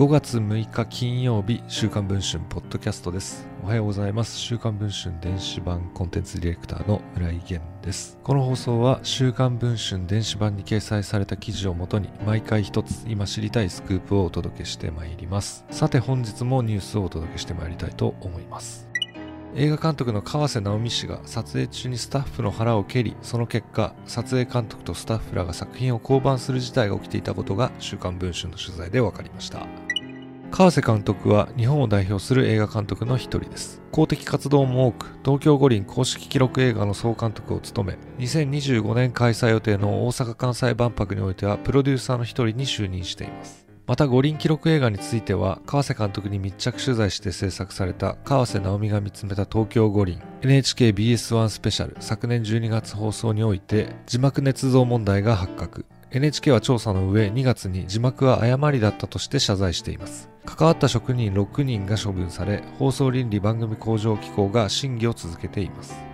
5月6日金曜日週刊文春ポッドキャストです。おはようございます。週刊文春電子版コンテンツディレクターの村井源です。この放送は週刊文春電子版に掲載された記事をもとに毎回一つ今知りたいスクープをお届けしてまいります。さて本日もニュースをお届けしてまいりたいと思います。映画監督の川瀬直美氏が撮影中にスタッフの腹を蹴りその結果撮影監督とスタッフらが作品を降板する事態が起きていたことが週刊文春の取材で分かりました。川瀬監督は日本を代表する映画監督の一人です。公的活動も多く東京五輪公式記録映画の総監督を務め2025年開催予定の大阪・関西万博においてはプロデューサーの一人に就任しています。また五輪記録映画については川瀬監督に密着取材して制作された川瀬直美が見つめた東京五輪 NHKBS1 スペシャル昨年12月放送において字幕捏造問題が発覚。NHK は調査の上2月に字幕は誤りだったとして謝罪しています。関わった職人6人が処分され放送倫理番組向上機構が審議を続けています。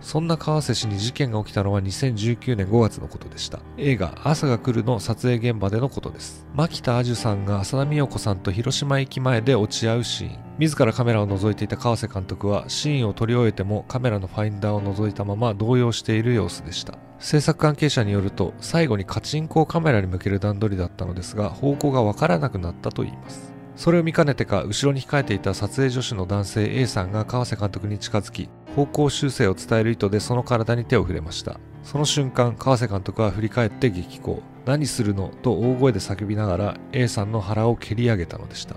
そんな川瀬氏に事件が起きたのは2019年5月のことでした。映画朝が来るの撮影現場でのことです。牧田あじゅさんが浅田美代子さんと広島駅前で落ち合うシーン。自らカメラを覗いていた川瀬監督はシーンを撮り終えてもカメラのファインダーを覗いたまま動揺している様子でした。制作関係者によると最後にカチンコをカメラに向ける段取りだったのですが方向がわからなくなったといいます。それを見かねてか後ろに控えていた撮影助手の男性 A さんが川瀬監督に近づき方向修正を伝える意図でその体に手を触れました。その瞬間川瀬監督は振り返って激高。何するのと大声で叫びながら A さんの腹を蹴り上げたのでした。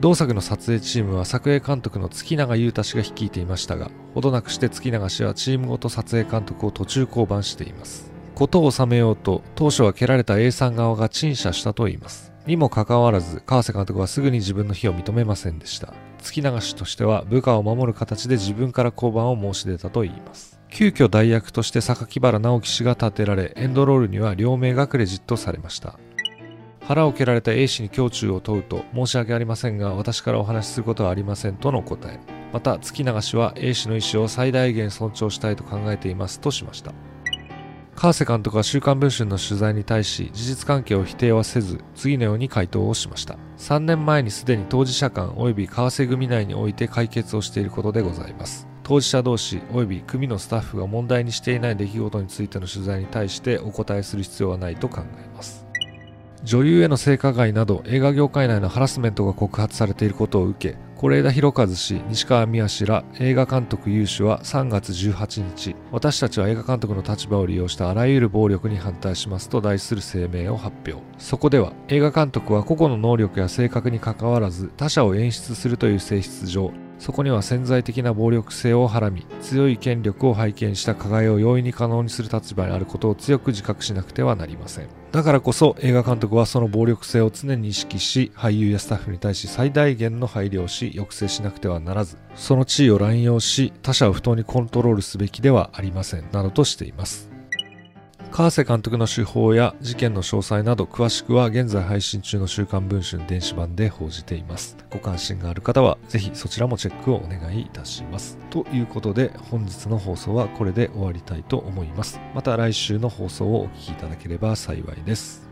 同作の撮影チームは作映監督の月永裕太氏が率いていましたがほどなくして月永氏はチームごと撮影監督を途中降板しています。事を収めようと当初は蹴られた A さん側が陳謝したといいます。にもかかわらず、川瀬監督はすぐに自分の非を認めませんでした。月流しとしては部下を守る形で自分から降板を申し出たといいます。急遽代役として榊原直樹氏が立てられ、エンドロールには両名がクレジットされました。腹を蹴られた A 氏に胸中を問うと、申し訳ありませんが、私からお話しすることはありませんとの答え。また、月流しは A 氏の意思を最大限尊重したいと考えていますとしました。川瀬監督は週刊文春の取材に対し事実関係を否定はせず次のように回答をしました。3年前にすでに当事者間及び為替組内において解決をしていることでございます。当事者同士及び組のスタッフが問題にしていない出来事についての取材に対してお答えする必要はないと考えます。女優への性加害など映画業界内のハラスメントが告発されていることを受け是枝裕和氏、西川宮氏ら映画監督有志は3月18日、私たちは映画監督の立場を利用したあらゆる暴力に反対しますと題する声明を発表。そこでは、映画監督は個々の能力や性格にかかわらず他者を演出するという性質上、そこには潜在的な暴力性をはらみ、強い権力を背景した加害を容易に可能にする立場にあることを強く自覚しなくてはなりません。だからこそ映画監督はその暴力性を常に意識し、俳優やスタッフに対し最大限の配慮をし、抑制しなくてはならず、その地位を乱用し、他者を不当にコントロールすべきではありません、などとしています。川瀬監督の手法や事件の詳細など詳しくは現在配信中の週刊文春電子版で報じています。ご関心がある方はぜひそちらもチェックをお願いいたします。ということで本日の放送はこれで終わりたいと思います。また来週の放送をお聴きいただければ幸いです。